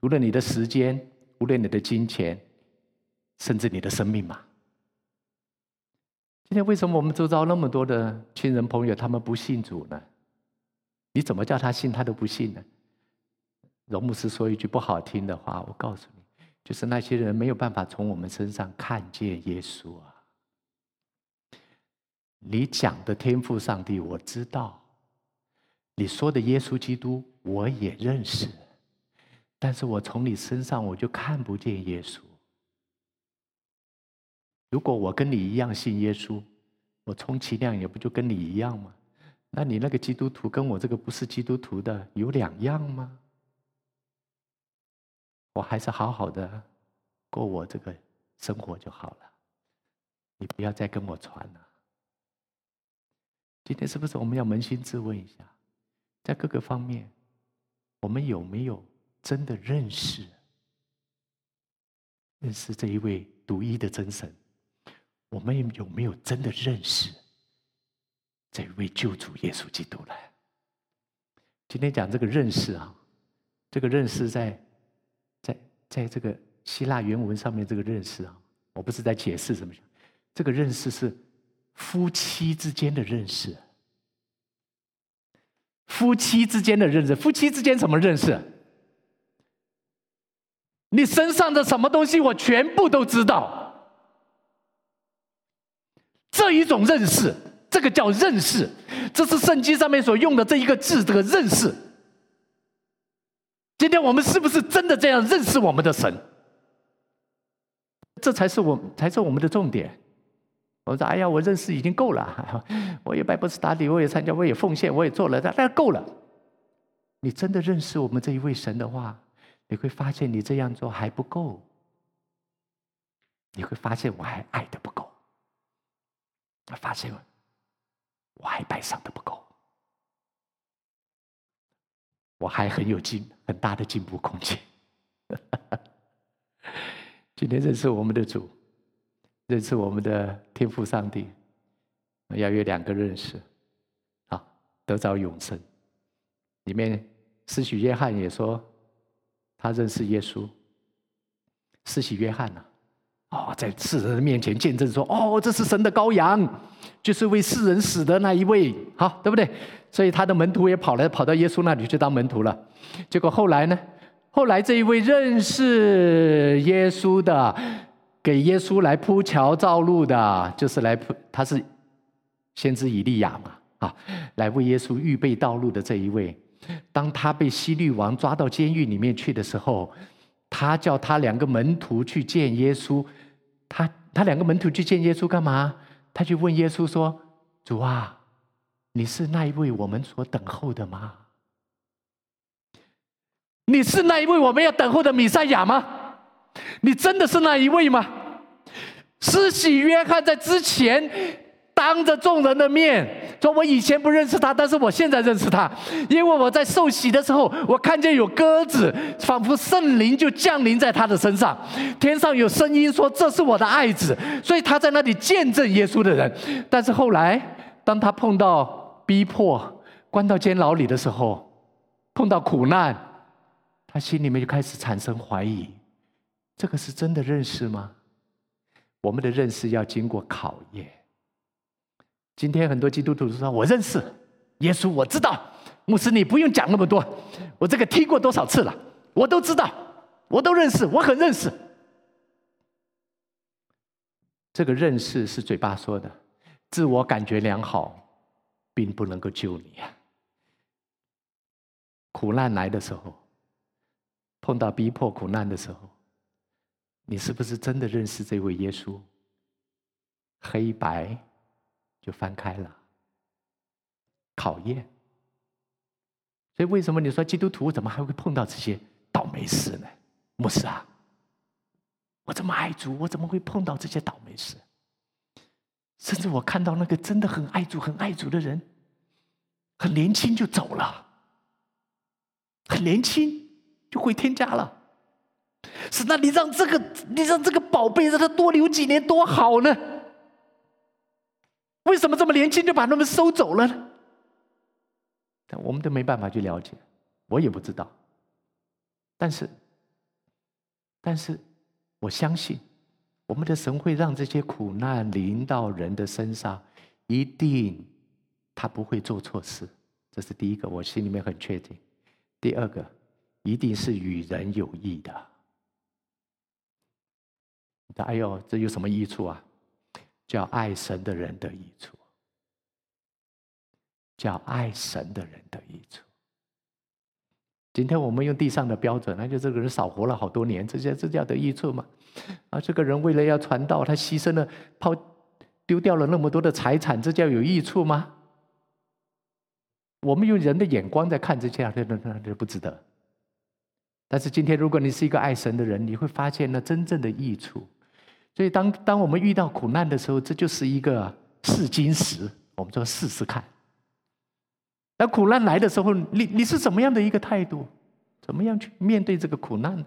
无论你的时间，无论你的金钱，甚至你的生命吗。今天为什么我们周遭那么多的亲人朋友，他们不信主呢？你怎么叫他信，他都不信呢？荣牧师说一句不好听的话，我告诉你，就是那些人没有办法从我们身上看见耶稣啊。你讲的天赋上帝，我知道。你说的耶稣基督我也认识，但是我从你身上我就看不见耶稣。如果我跟你一样信耶稣，我充其量也不就跟你一样吗？那你那个基督徒跟我这个不是基督徒的有两样吗？我还是好好的过我这个生活就好了，你不要再跟我传了。今天是不是我们要扪心自问一下？在各个方面，我们有没有真的认识认识这一位独一的真神？我们有没有真的认识这一位救主耶稣基督呢？今天讲这个认识啊，这个认识在在在这个希腊原文上面，这个认识啊，我不是在解释什么，这个认识是夫妻之间的认识。夫妻之间的认识，夫妻之间怎么认识？你身上的什么东西，我全部都知道。这一种认识，这个叫认识，这是圣经上面所用的这一个字，这个认识。今天我们是不是真的这样认识我们的神？这才是我，才是我们的重点。我说：“哎呀，我认识已经够了，我也拜不是打底，我也参加，我也奉献，我也做了，那那够了。你真的认识我们这一位神的话，你会发现你这样做还不够，你会发现我还爱的不够。”发现我还拜上的不够，我还很有进很大的进步空间。今天认识我们的主，认识我们的天父上帝，要有两个认识，啊，得着永生。里面施洗约翰也说，他认识耶稣。施洗约翰呢？哦，在世人的面前见证说：“哦，这是神的羔羊，就是为世人死的那一位。”好，对不对？所以他的门徒也跑来跑到耶稣那里去当门徒了。结果后来呢？后来这一位认识耶稣的，给耶稣来铺桥造路的，就是来铺，他是先知以利亚嘛？啊，来为耶稣预备道路的这一位，当他被希律王抓到监狱里面去的时候。他叫他两个门徒去见耶稣，他他两个门徒去见耶稣干嘛？他去问耶稣说：“主啊，你是那一位我们所等候的吗？你是那一位我们要等候的弥赛亚吗？你真的是那一位吗？”施洗约翰在之前。当着众人的面说：“我以前不认识他，但是我现在认识他，因为我在受洗的时候，我看见有鸽子，仿佛圣灵就降临在他的身上。天上有声音说：‘这是我的爱子。’所以他在那里见证耶稣的人。但是后来，当他碰到逼迫、关到监牢里的时候，碰到苦难，他心里面就开始产生怀疑：这个是真的认识吗？我们的认识要经过考验。”今天很多基督徒说：“我认识耶稣，我知道。”牧师，你不用讲那么多，我这个听过多少次了，我都知道，我都认识，我很认识。这个认识是嘴巴说的，自我感觉良好，并不能够救你啊。苦难来的时候，碰到逼迫、苦难的时候，你是不是真的认识这位耶稣？黑白。就翻开了，考验。所以为什么你说基督徒怎么还会碰到这些倒霉事呢？牧师啊，我这么爱主，我怎么会碰到这些倒霉事？甚至我看到那个真的很爱主、很爱主的人，很年轻就走了，很年轻就回天家了。是那你让这个，你让这个宝贝让他多留几年多好呢？为什么这么年轻就把他们收走了呢？但我们都没办法去了解，我也不知道。但是，但是我相信，我们的神会让这些苦难临到人的身上，一定他不会做错事。这是第一个，我心里面很确定。第二个，一定是与人有益的。哎呦，这有什么益处啊？叫爱神的人的益处，叫爱神的人的益处。今天我们用地上的标准，那就这个人少活了好多年，这叫这叫得益处吗？啊，这个人为了要传道，他牺牲了，抛丢掉了那么多的财产，这叫有益处吗？我们用人的眼光在看这些，那那那不值得。但是今天，如果你是一个爱神的人，你会发现那真正的益处。所以，当当我们遇到苦难的时候，这就是一个试金石。我们说试试看。那苦难来的时候，你你是怎么样的一个态度？怎么样去面对这个苦难？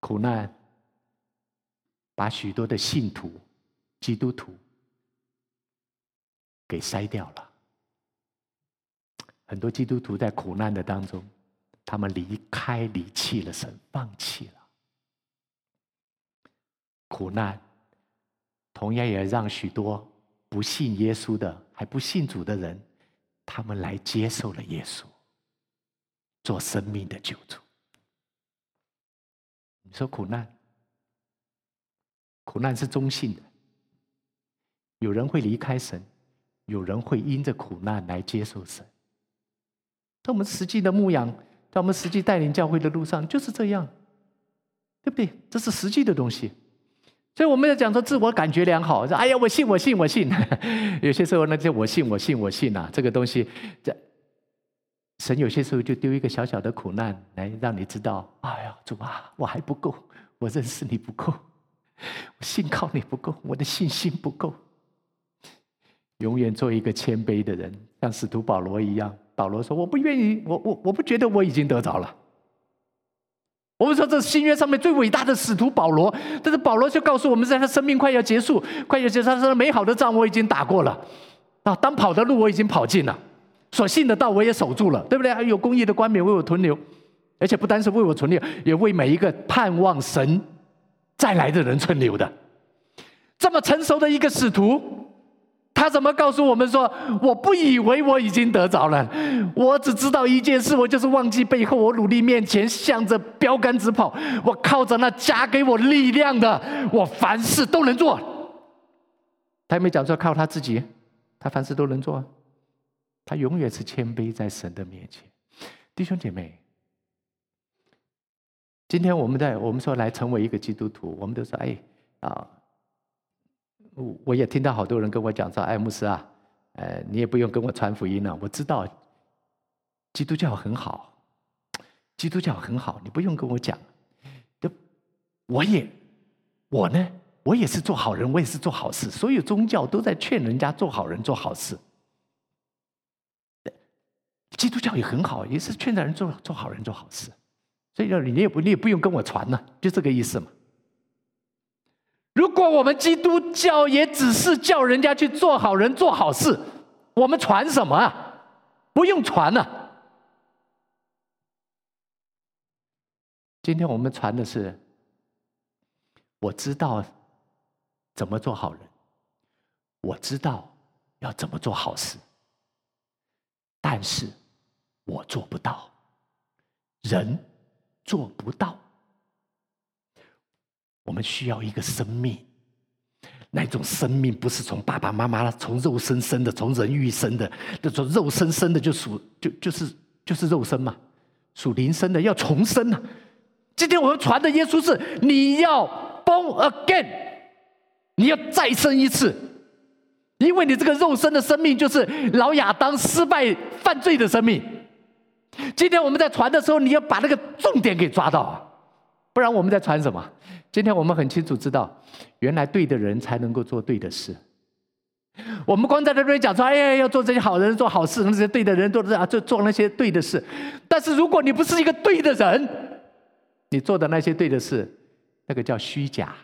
苦难把许多的信徒、基督徒给筛掉了。很多基督徒在苦难的当中，他们离开、离弃了神，放弃了。苦难，同样也让许多不信耶稣的、还不信主的人，他们来接受了耶稣，做生命的救主。你说苦难，苦难是中性的，有人会离开神，有人会因着苦难来接受神。在我们实际的牧养，在我们实际带领教会的路上，就是这样，对不对？这是实际的东西。所以我们要讲说自我感觉良好，说哎呀，我信，我信，我信。有些时候那，就我信，我信，我信啊，这个东西，这神有些时候就丢一个小小的苦难来让你知道，哎呀，主啊，我还不够，我认识你不够，我信靠你不够，我的信心不够。永远做一个谦卑的人，像使徒保罗一样。保罗说：“我不愿意，我我我不觉得我已经得着了。”我们说这是新约上面最伟大的使徒保罗，但是保罗就告诉我们，在他生命快要结束、快要结束，他说：“美好的仗我已经打过了，啊，当跑的路我已经跑尽了，所信的道我也守住了，对不对？还有公义的冠冕为我存留，而且不单是为我存留，也为每一个盼望神再来的人存留的。这么成熟的一个使徒。”他怎么告诉我们说？我不以为我已经得着了，我只知道一件事，我就是忘记背后，我努力面前，向着标杆直跑。我靠着那加给我力量的，我凡事都能做。他也没讲说靠他自己，他凡事都能做。他永远是谦卑在神的面前。弟兄姐妹，今天我们在我们说来成为一个基督徒，我们都说哎啊。我也听到好多人跟我讲说：“艾牧师啊，呃，你也不用跟我传福音了。我知道基督教很好，基督教很好，你不用跟我讲。就我也我呢，我也是做好人，我也是做好事。所有宗教都在劝人家做好人、做好事。基督教也很好，也是劝人做做好人、做好事。所以你你也不你也不用跟我传了，就这个意思嘛。”如果我们基督教也只是叫人家去做好人、做好事，我们传什么啊？不用传了。今天我们传的是，我知道怎么做好人，我知道要怎么做好事，但是我做不到，人做不到。我们需要一个生命，那种生命不是从爸爸妈妈从肉身生的，从人欲生的，那种肉身生的就属就就是就是肉身嘛，属灵生的要重生啊！今天我们传的耶稣是你要 born again，你要再生一次，因为你这个肉身的生命就是老亚当失败犯罪的生命。今天我们在传的时候，你要把那个重点给抓到啊，不然我们在传什么？今天我们很清楚知道，原来对的人才能够做对的事。我们光在这边讲说，哎呀，要做这些好人，做好事，那些对的人做的啊，做做那些对的事。但是如果你不是一个对的人，你做的那些对的事，那个叫虚假，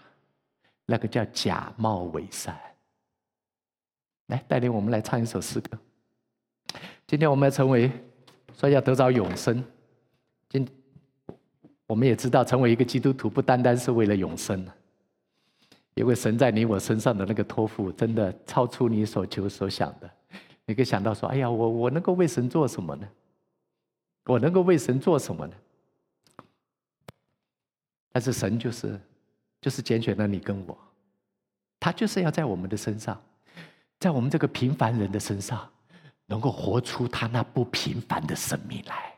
那个叫假冒伪善。来，带领我们来唱一首诗歌。今天我们要成为，说要得着永生。今。我们也知道，成为一个基督徒不单单是为了永生，因为神在你我身上的那个托付，真的超出你所求所想的。你可以想到说：“哎呀，我我能够为神做什么呢？我能够为神做什么呢？”但是神就是就是拣选了你跟我，他就是要在我们的身上，在我们这个平凡人的身上，能够活出他那不平凡的生命来。